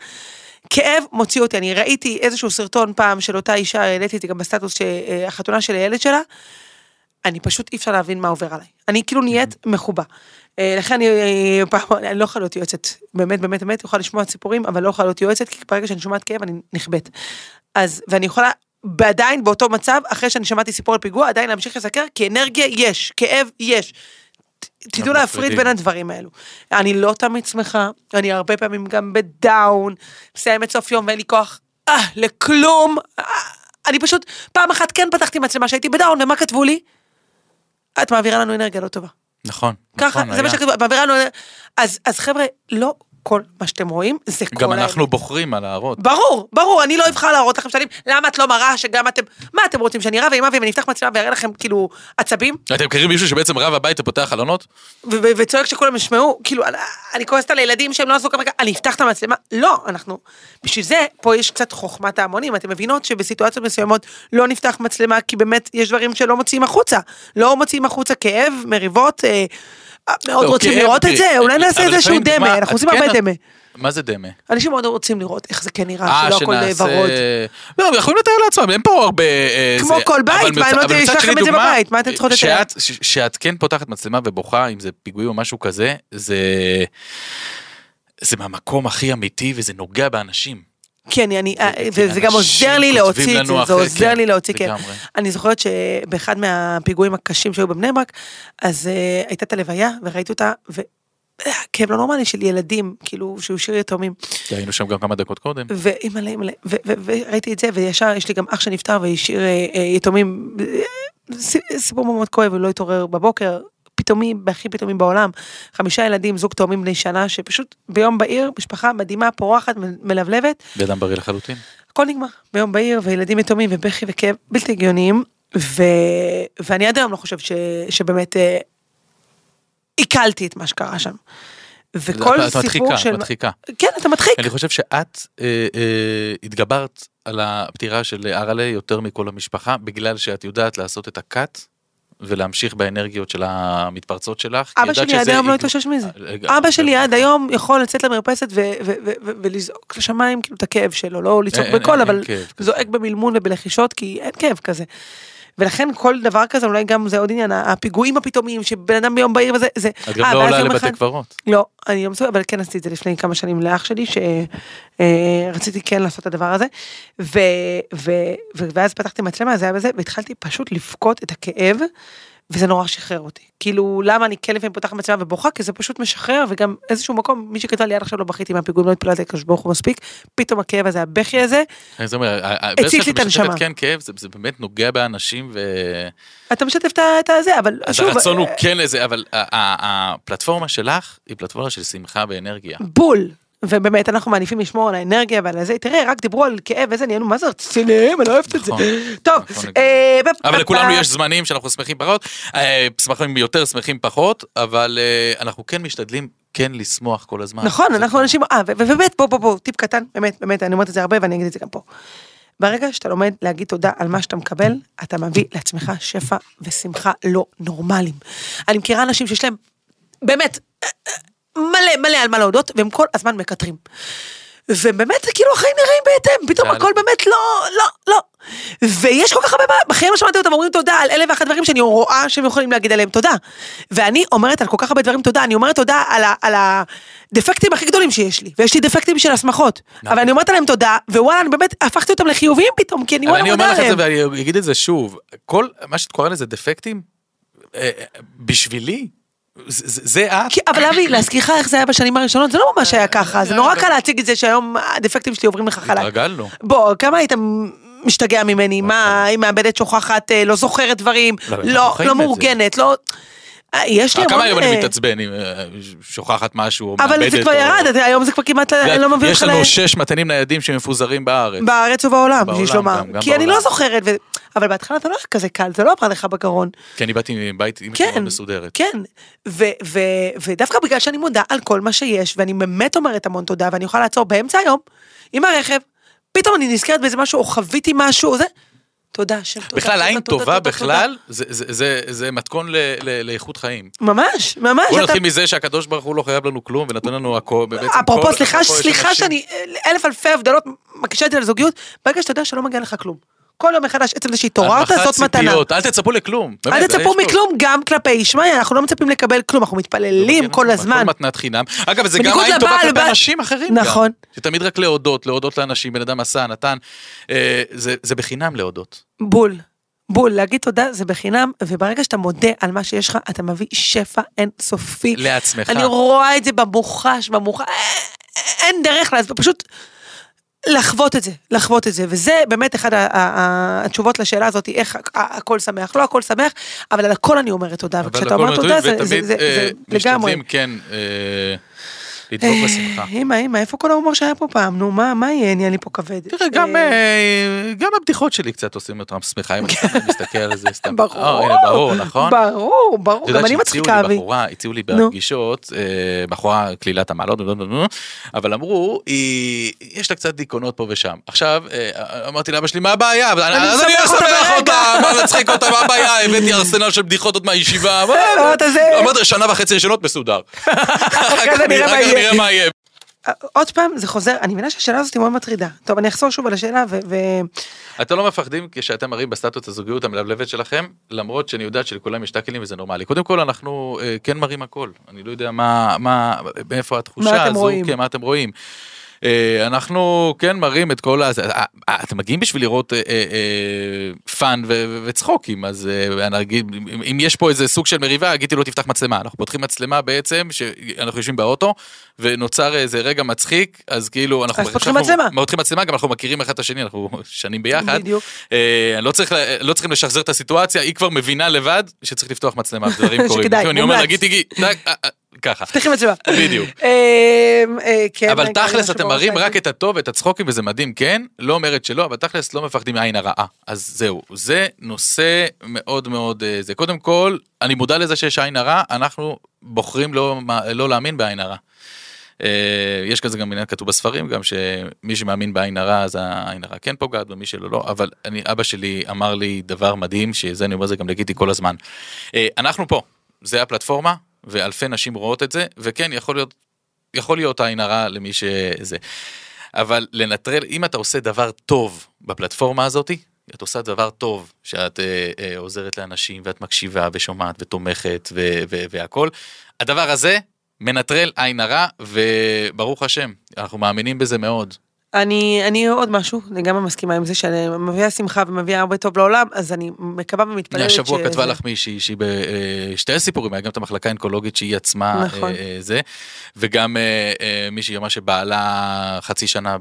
כאב מוציא אותי. אני ראיתי איזשהו סרטון פעם של אותה אישה, העליתי את זה גם בסטטוס, שהחתונה של הילד שלה, אני פשוט אי אפשר להבין מה עובר עליי. אני כאילו נהיית מחובה. אה, לכן אני אה, פעם, אני לא יכולה להיות יועצת, באמת באמת באמת, יכולה לשמוע סיפורים, אבל לא יכולה להיות יועצת, כי ברגע שאני שומעת כאב אני נכבאת. אז, ואני יכולה עדיין באותו מצב, אחרי שאני שמעתי סיפור על פיגוע, עדיין להמשיך לסקר, כי אנרגיה יש, כאב יש. תדעו להפריד. בין הדברים האלו. אני לא תמיד שמחה, אני הרבה פעמים גם בדאון, מסיימת סוף יום ואין לי כוח אה, לכלום. אה, אני פשוט, פעם אחת כן פתחתי מצלמה שהייתי בדאון, ומה כתבו לי? את מעבירה לנו אנרגיה לא טובה. נכון. ככה, נכון, זה מה היה. שכתוב, את מעבירה לנו... אז, אז חבר'ה, לא כל מה שאתם רואים, זה כל גם האמת. אנחנו בוחרים מה להראות. ברור, ברור, אני לא אבחר להראות לכם שנים, למה את לא מראה שגם אתם, מה אתם רוצים, שאני רב עם אבי ואני אפתח מצלמה ואראה לכם כאילו עצבים, אתם מכירים מישהו שבעצם רב הביתה פותח חלונות? וצועק שכולם ישמעו, כאילו, אני- כועסת על הילדים שהם לא עשו כמה, אני אפתח את המצלמה, לא, אנחנו, בשביל זה, פה יש קצת חוכמת ההמונים, אתם מבינות שבסיטואציות מסוימות לא נפתח מצלמה, כי באמת יש דברים שלא מוציאים החוצה, לא מוציאים החוצה כאב, מריבות, אה, מאוד רוצים כאב, לראות את זה, אולי נעשה איזשהו דמה, מה, אנחנו עושים כן- הרבה דמה. מה זה דמה? אנשים מאוד רוצים לראות איך זה כן נראה, אה, שלא הכל שנעשה... ורוד. לא, הם יכולים לתאר לעצמם, אין פה הרבה... אה, כמו כל בית, מה, אם לא יש לכם את זה בבית, מה אתם צריכות לתאר? שאת כן פותחת מצלמה ובוכה, אם זה פיגועים או משהו כזה, זה... זה מהמקום הכי אמיתי וזה נוגע באנשים. כן, אני, ו- וזה גם עוזר לי להוציא את זה, זה עוזר כן, לי להוציא, כן. אני זוכרת שבאחד מהפיגועים הקשים שהיו בבני ברק, אז uh, הייתה את הלוויה וראיתי אותה, היה כאב לא נורמלי של ילדים, כאילו, שהוא השאיר יתומים. היינו שם גם כמה דקות קודם. ואימא'לה, אימא'לה, ו- ו- וראיתי את זה, וישר יש לי גם אח שנפטר והשאיר אה, אה, יתומים, אה, סיפור מאוד כואב, הוא לא התעורר בבוקר, פתאומי, בהכי פתאומי בעולם, חמישה ילדים, זוג תאומים בני שנה, שפשוט ביום בהיר, משפחה מדהימה, פורחת, מלבלבת, באדם בריא לחלוטין. הכל נגמר, ביום בהיר, וילדים יתומים, ובכי וכאב בלתי הגיוניים, ו... ואני עד היום לא חושבת ש... שבאמת אה, עיכלתי את מה שקרה שם. וכל את- את סיפור מדחיקה, של... מדחיקה. כן, אתה מדחיק. אני חושב שאת אה, אה, התגברת על הפטירה של ארלה יותר מכל המשפחה, בגלל שאת יודעת לעשות את הקאט. ולהמשיך באנרגיות של המתפרצות שלך. אבא שלי עד היום לא התאושש מזה. אה, אבא שלי אה, עד היום יכול לצאת למרפסת ולזעוק לשמיים כאילו את הכאב שלו, לא לצעוק אין- אין- בקול, אבל. זועק במלמול ובלחישות, כי אין כאב כזה. ולכן כל דבר כזה, אולי גם זה עוד עניין, הפיגועים הפתאומיים, שבן אדם ביום בהיר וזה, זה... את גם אה, לא עולה לבתי אחד- קברות. לא, אני לא מסוגלת, אבל כן עשיתי את זה לפני כמה שנים לאח שלי, שרציתי כן לעשות את הדבר הזה, ו, ו, ואז פתחתי מצלמה, זה היה בזה, והתחלתי פשוט לבכות את הכאב, וזה נורא שחרר אותי. כאילו, למה אני כן לפעמים פותחת מצלמה ובוכה? כי זה פשוט משחרר, וגם איזשהו מקום, מי שכתב לי עד עכשיו לא בכיתי מהפיגועים, לא התפללתי לקדוש ברוך הוא מספיק, פתאום הכאב הזה, הבכי הזה, אני אומר, ה- ה- הציל ברגע לי את הנשמה. כן כאב, זה זה באמת נוגע באנשים, ו... אתה משתף את הזה, אבל אז שוב, הרצון הוא אה, כן לזה, אבל הפלטפורמה שלך היא פלטפורמה של שמחה ואנרגיה. בול. ובאמת אנחנו מעדיפים לשמור על האנרגיה ועל הזה, תראה רק דיברו על כאב איזה נהיינו מה זה רציניים אני לא אוהבת את זה. נכון, טוב, נכון אה, אבל לכולנו יש זמנים שאנחנו שמחים פחות, אה, שמחים יותר, שמחים פחות, אבל אה, אנחנו כן משתדלים כן לשמוח כל הזמן. נכון זה אנחנו כן. אנשים, אה ובאמת בוא בוא בוא טיפ קטן באמת באמת אני אומרת את זה הרבה ואני אגיד את זה גם פה. ברגע שאתה לומד להגיד תודה על מה שאתה מקבל, אתה מביא לעצמך שפע ושמחה לא נורמליים. אני מכירה אנשים שיש להם באמת מלא מלא על מה להודות והם כל הזמן מקטרים. ובאמת כאילו החיים נראים בהתאם, פתאום הכל באמת לא, לא, לא. ויש כל כך הרבה, בחיים לא שמעתי אותם אומרים תודה על אלף ואחת דברים שאני רואה שהם יכולים להגיד עליהם תודה. ואני אומרת על כל כך הרבה דברים תודה, אני אומרת תודה על, ה, על הדפקטים הכי גדולים שיש לי, ויש לי דפקטים של הסמכות, אבל אני אומרת עליהם תודה, ווואלה, אני באמת הפכתי אותם לחיוביים פתאום, כי אני וואלה אני מודה אומר לך את עליהם. זה ואני אגיד את זה שוב, כל מה שאת קורא לזה דפקטים, אה, אה, בשבילי, זה- את. כי- אבל אבי, להזכירך איך זה היה בשנים הראשונות, זה לא ממש היה ככה, זה נורא קל להציג את זה שהיום הדפקטים שלי עוברים לך חלק. התרגלנו. בוא, כמה היית משתגע ממני? מה, היא מאבדת, שוכחת, אה, לא זוכרת דברים, לא, לא לא. מאורגנת, לא... אה, יש לי המון... כמה היום אני אה, מתעצבן אם אה, שוכחת משהו, או אבל זה מאבדת, כבר או- ירד, היום זה כבר כמעט לא מביא יש אותך ל... לנו שש מתנים ניידים שמפוזרים בארץ. בארץ ובעולם, בעולם יש לומר. כי אני. לא זוכרת, אבל בהתחלה זה לא היה כזה קל, זה לא עבר לך בגרון. כי אני באתי מבית עם כן. כן, מסודרת. כן, ודווקא בגלל שאני מודה על כל מה שיש, ואני באמת אומרת המון תודה, ואני יכולה לעצור באמצע היום, עם הרכב, פתאום אני נזכרת באיזה משהו, או חוויתי משהו, או זה, תודה, שם תודה. בכלל, עין טובה בכלל, זה- מתכון לאיכות חיים. ממש, ממש. בוא נתחיל מזה שהקדוש ברוך הוא לא חייב לנו כלום ונתן לנו הכל. בעצם אפרופו, סליחה, שאני אלף אלפי הבדלות מקשה אותי על זוגיות, ברגע שאתה יודע שלא מגיע לך כלום. כל יום מחדש, עצם זה שהתעוררת, זאת מתנה. אל תצפו לכלום. אל תצפו פה- מכלום גם כלפי ישמעאל, אנחנו לא מצפים לקבל כלום, אנחנו מתפללים כל הזמן. כל מתנת חינם. אגב, זה גם עין טובה כלפי אנשים אחרים. נכון. שתמיד רק להודות, להודות לאנשים, בן אדם עשה, נתן. אה, זה בחינם להודות. בול. בול, להגיד תודה זה בחינם, וברגע שאתה מודה על מה שיש לך, אתה מביא שפע אינסופי. לעצמך. אני רואה את זה במוחש, במוחש, אין דרך פשוט לחוות את זה, לחוות את זה, וזה באמת אחד התשובות לשאלה הזאת, איך הכל שמח, לא הכל שמח, אבל על הכל אני אומרת תודה, וכשאתה אומר תודה זה- אה, לגמרי. משתדלים, כן, אה, לדבוק בשמחה. אמא, אמא, איפה כל ההומור שהיה פה פעם? נו, מה מה יהיה? נהיה לי פה כבד. תראה, גם, אה, אה, גם הבדיחות שלי קצת עושים אותם שמחה, אם אני סתם מסתכל על זה סתם. (laughs) ברור. אה, הנה, ברור, נכון? ברור, ברור, גם אני מצחיקה, אבי. בחורה, הציעו לי. בפגישות, אה, בחורה כלילת המעלות, אבל אמרו, יש לה קצת דיכאונות פה ושם. עכשיו, אה, אמרתי לאבא שלי, מה הבעיה? אז אני אשמח. אותה, מה להצחיק אותה, מה הבעיה? הבאתי ארסנל של בדיחות עוד מהישיבה. מה- אמרת שנה וחצי ראשונות מסודר. (laughs) אחרי זה נראה (laughs) מה אחר כך יהיה. נראה מה יהיה. עוד פעם, זה חוזר, אני מבינה שהשאלה הזאת היא מאוד מטרידה. טוב, אני אחזור שוב על השאלה, ו... ו- אתם לא מפחדים כשאתם מראים בסטטוס הזוגיות המלבלבת שלכם, למרות שאני יודעת שלכולם יש טאקלים וזה נורמלי. קודם כל אנחנו אה, כן מראים הכל, אני לא יודע מה, מה, מאיפה התחושה מה הזו? כן, מה אתם רואים. אה, אנחנו כן מראים את כל ה... אה, אה, אתם מגיעים בשביל לראות fun וצחוקים, אז אגיד, אם- יש פה איזה סוג של מריבה, גיטי לא תפתח מצלמה. אנחנו פותחים מצלמה בעצם, שאנחנו יושבים באוטו, ונוצר איזה רגע מצחיק, אז כאילו אנחנו... אז פותחים מצלמה. פותחים מצלמה, גם אנחנו מכירים אחד את השני, אנחנו שנים ביחד. בדיוק. לא צריך, לא צריכים לשחזר את הסיטואציה, היא כבר מבינה לבד שצריך לפתוח מצלמה, דברים (laughs) קורים. אני אומר לה. ככה. פתחי מצלמה. בדיוק. אה, אה, כן, אבל תכלס אתם מראים רק. את הטוב ואת הצחוקים וזה מדהים, כן? לא אומרת שלא, אבל תכלס לא מפחדים מעין הרעה. אז זהו, זה נושא מאוד מאוד אה, זה. קודם כל, אני מודע לזה שיש עין הרע, אנחנו בוחרים לא, לא להאמין בעין הרע. יש כזה גם עניין כתוב בספרים, גם שמי שמאמין בעין הרע, אז העין הרע כן פוגעת, ומי שלא לא, אבל אני, אבא שלי אמר לי דבר מדהים, שזה אני אומר זה גם לגיטי כל הזמן. אנחנו פה, זה הפלטפורמה, ואלפי נשים רואות את זה, וכן, יכול להיות יכול להיות עין הרע למי שזה. אבל לנטרל, אם אתה עושה דבר טוב בפלטפורמה הזאתי, את עושה דבר טוב, שאת אה, אה, עוזרת לאנשים ואת מקשיבה ושומעת ותומכת ו- ו- והכל, הדבר הזה מנטרל עין הרע, וברוך השם, אנחנו מאמינים בזה מאוד. אני, אני עוד משהו, אני גם מסכימה עם זה שאני מביאה שמחה ומביאה הרבה טוב לעולם, אז אני מקווה ומתפללת הנה, השבוע כתבה לך מישהי שהיא בשתי סיפורים, היה גם את המחלקה האונקולוגית שהיא עצמה נכון. אה, אה, זה, וגם אה, אה, מישהי אמרה שבעלה חצי שנה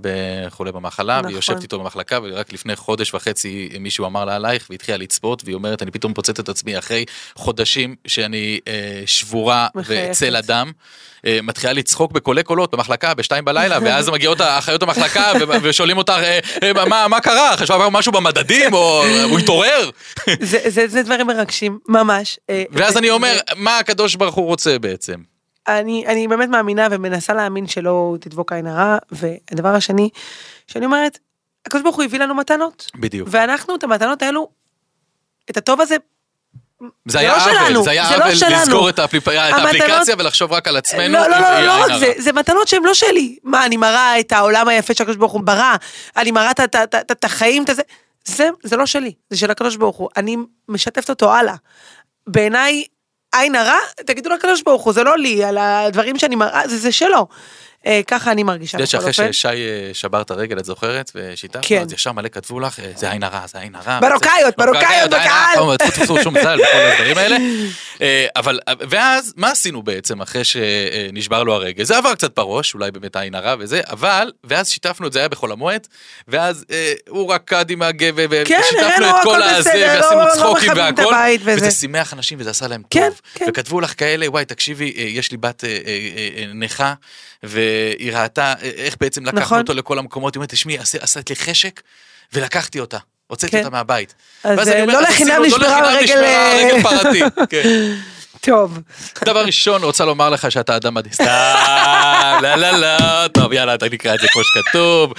חולה במחלה, נכון. והיא יושבת איתו במחלקה, ורק לפני חודש וחצי מישהו אמר לה עלייך, והתחילה לצפות, והיא אומרת, אני פתאום פוצצת את עצמי אחרי חודשים שאני אה, שבורה. וצל אדם. אה, מתחילה לצחוק בקולי קולות במחלקה בשתיים בלילה, ואז מגיעות האחיות המחלקה ו- ושואלים אותה, אה, אה, מה, מה קרה? חשבה משהו במדדים, או הוא התעורר? זה, זה, זה דברים מרגשים, ממש. אה, ואז אני אומר, מה הקדוש ברוך הוא רוצה בעצם? אני, אני באמת מאמינה ומנסה להאמין שלא תדבוק עין הרע, והדבר השני, שאני אומרת, הקדוש ברוך הוא הביא לנו מתנות, בדיוק. ואנחנו את המתנות האלו, את הטוב הזה, זה היה לא עוול, זה היה זה לא עוול. לסגור את האפליקציה ולחשוב רק על עצמנו. לא, לא, לא, לא, זה. זה מתנות שהן לא שלי. מה, אני מראה את העולם היפה שהקדוש ברוך הוא ברא, אני מראה את החיים, את הזה, זה, זה לא שלי, זה של הקדוש ברוך הוא, אני משתפת אותו הלאה. בעיניי, עין הרע, תגידו לקדוש ברוך הוא, זה לא לי, על הדברים שאני מראה, זה, זה שלו. אה, ככה אני מרגישה, אתה יודע בכל שאחרי. ששי אה, שבר את הרגל, את זוכרת? ושיתפנו, כן. אז ישר מלא כתבו לך, אה, זה עין הרע, זה עין הרע. עין הרע, בקהל. טפו, שום מזל וכל (laughs) הדברים האלה. אבל, ואז, מה עשינו בעצם אחרי שנשבר לו הרגל? זה עבר קצת בראש, אולי באמת עין הרע וזה, אבל, ואז שיתפנו את זה, היה בחול המועד, ואז הוא רקד עם הגבר, כן, ושיתפנו את כל הזה, ועשינו לא- לא צחוקים את והכל, וזה. שימח אנשים וזה עשה להם כן, טוב. כן. וכתבו לך כאלה, וואי, תקשיבי, יש לי בת אה, והיא ראתה אה, איך בעצם לקחנו נכון. אותו לכל המקומות, היא אומרת, תשמעי, עשי- עשית לי חשק, ולקחתי אותה. הוצאתי כן. אותה מהבית. אז, אני אה, אומר, לא אז לחינם נשברה לא נשברה אה, הרגל פרתי. (laughs) כן. טוב, דבר ראשון, רוצה לומר לך שאתה אדם מדהים. סתם, לא, לא, לא. טוב, יאללה, אתה נקרא את זה כמו שכתוב.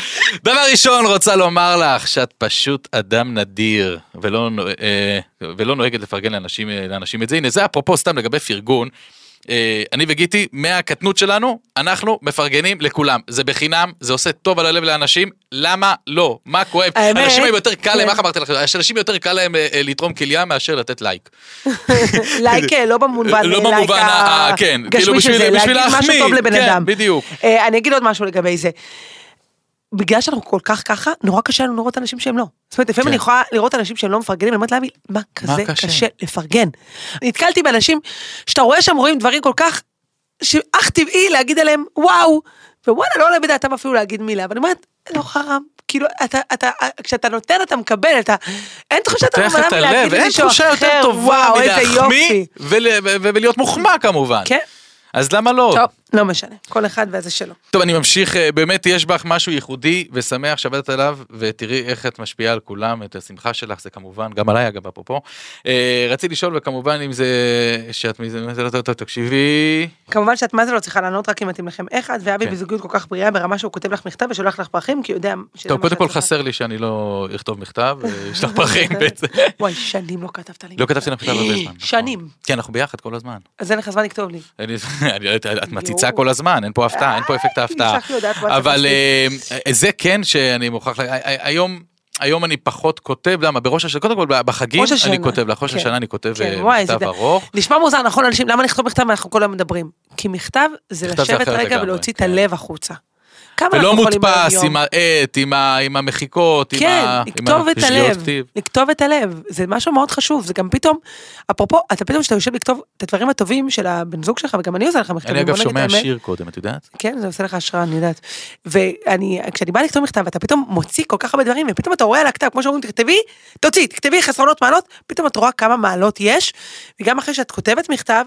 דבר ראשון, רוצה לומר לך שאת פשוט אדם נדיר, ולא, ולא נוהגת לפרגן לאנשים, לאנשים את זה. הנה, זה אפרופו סתם לגבי פרגון. אה, אני וגיטי, מהקטנות שלנו, אנחנו מפרגנים לכולם. זה בחינם, זה עושה טוב על הלב לאנשים, למה לא? מה כואב? האמת, אנשים היום יותר קל להם, כן. איך אמרתי לך? אנשים יותר קל להם אה, אה, לתרום כליה מאשר לתת לייק. (laughs) לייק לא במובן, לא במובן כן, כאילו בשביל- משהו להחמיא, טוב לבן כן, אדם. בדיוק. אני אגיד עוד משהו לגבי זה. בגלל שאנחנו כל כך ככה, נורא קשה לנו לראות אנשים שהם לא. זאת אומרת, לפעמים כן. אני יכולה לראות אנשים שהם לא מפרגנים, אני אומרת לעמי, מה כזה קשה?" קשה לפרגן? נתקלתי באנשים שאתה רואה שהם רואים דברים כל כך, שאך טבעי להגיד עליהם וואו, ווואלה, לא עולה בדעתם אפילו להגיד מילה, ואני אומרת, לא חרם. כאילו, אתה, אתה, כשאתה נותן אתה מקבל, אתה, אין תחושת הרמנה מלהגיד הלב, אין למישהו תחושה יותר אחר, טובה וואו, איזה מלהחמיא ולהיות מוחמא כמובן. כן, אז למה לא? טוב, לא משנה, כל אחד וזה שלו. טוב, אני ממשיך, אה, באמת יש בך משהו ייחודי ושמח שעבדת עליו, ותראי איך את משפיעה על כולם, את השמחה שלך, זה כמובן, גם עליי אגב, אפרופו. אה, רציתי לשאול, וכמובן אם זה, שאת מזה, תקשיבי, כמובן שאת מה זה לא צריכה לענות רק אם מתאים לכם את ואבי כן. בזוגיות כל כך בריאה ברמה שהוא כותב לך מכתב ושולח לך פרחים כי הוא יודע שזה טוב, קודם כל. חסר לי שאני לא אכתוב מכתב, וישלח פרחים (laughs) בעצם. וואי שנים לא כתבת לי. לא כתבתי לך מכתב הרבה זמן. נכון. שנים. כן, אנחנו ביחד כל הזמן. אז אין לך זמן לכתוב לי. אני- אני- את את מציצה כל הזמן, אין פה הפתעה, אין פה אפקט ההפתעה. אבל. אה, זה כן שאני מוכרח, לה- היום, היום אני פחות כותב, למה? בראש השנה, קודם כל בחגים. אני כותב, לך ראש כן. השנה אני כותב כן, אה, זה מכתב ארוך. נשמע מוזר נכון אנשים למה לכתוב מכתב ואנחנו כל היום מדברים. כי מכתב זה לשבת רגע ולהוציא את כן. הלב החוצה. כמה ולא מודפס? עם העט, עם ה- עם המחיקות, עם כן, ה- עם לכתוב את השגיאות הלב, כתיב. לכתוב את הלב, זה משהו מאוד חשוב, זה גם פתאום, אפרופו, אתה פתאום כשאתה יושב לכתוב את הדברים הטובים של הבן זוג שלך, וגם אני עושה לך מכתבים, אני אגב שומע. שיר קודם, את יודעת? כן, זה עושה לך השראה, אני יודעת. ואני, כשאני באה לכתוב מכתב, אתה פתאום מוציא כל כך הרבה דברים, ופתאום אתה רואה על הכתב, כמו שאומרים, תכתבי, תוציא, תכתבי חסרונות מעלות, פתאום את רואה כמה מעלות יש, וגם אחרי שאת כותבת מכתב,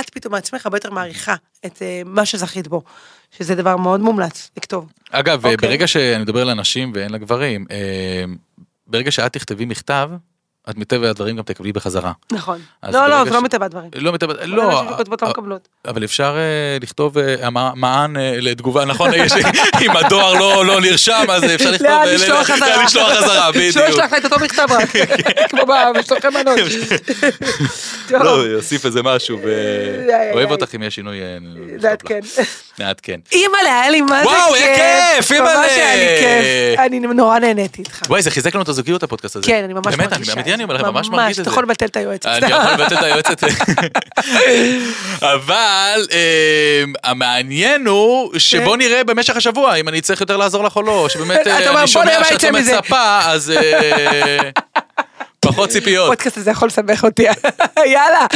את פתאום מעצמך הרבה יותר מעריכה את אה, מה שזכית בו, שזה דבר מאוד מומלץ לכתוב. אגב, אוקיי. ברגע שאני מדבר לנשים ואין לגברים, אה, ברגע שאת תכתבי מכתב, את מטבע הדברים גם תקבלי בחזרה. נכון. לא, לא, זה ש- לא מטבע הדברים. לא מטבע, לא, הנשים שכותבות לא מקבלות. אבל אפשר אה, לכתוב אה, מען אה, לתגובה, נכון? יש- (laughs) אם הדואר לא לא נרשם, אז אפשר לכתוב... לאן לשלוח חזרה. לאן לשלוח חזרה, (laughs) שלא בדיוק. ישלח לה את אותו מכתב רק, (laughs) כמו במשלוחי מנות. לא, יוסיף איזה משהו, ואוהב. אותך אם יש שינוי. לעדכן. נעדכן. אימא'לה, היה לי מה זה כיף. וואו, היה כיף, אימא'לה. ממש היה לי כיף. אני נורא נהניתי איתך. וואי, זה חיזק לנו את הזוגיות הפודקאסט הזה. כן, אני ממש מרגישה אמיתי אני אומר. לך, ממש מרגיש את אתה זה. יכול לבטל את היועצת. אני יכול לבטל את היועצת. אבל אה, המעניין הוא שבוא נראה במשך השבוע אם אני צריך יותר לעזור לך או לא, שבאמת אתה אה, אני שומע שאת לא. מצפה, אז אה, פחות ציפיות. הפודקאסט הזה יכול לסבך אותי. (laughs) יאללה.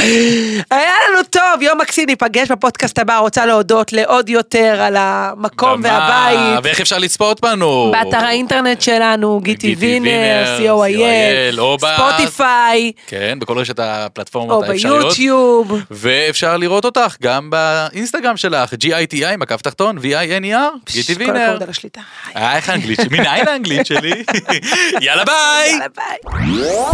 היה לנו טוב, יום מקסים, ניפגש בפודקאסט הבא. רוצה להודות לעוד יותר על המקום והבית. ואיך אפשר לצפות בנו? באתר האינטרנט שלנו, גיטי וינר, co.il, או ספוטיפיי, כן, בכל רשת או הפלטפורמות האפשריות. ביוטיוב. ואפשר לראות אותך גם באינסטגרם שלך, G-I-T-I, מקף תחתון, V-I-N-E-R, גיטי כל וינר. הכבוד על השליטה. אה, איך האנגלית שלי? מניין האנגלית שלי? (laughs) יאללה ביי! יאללה ביי.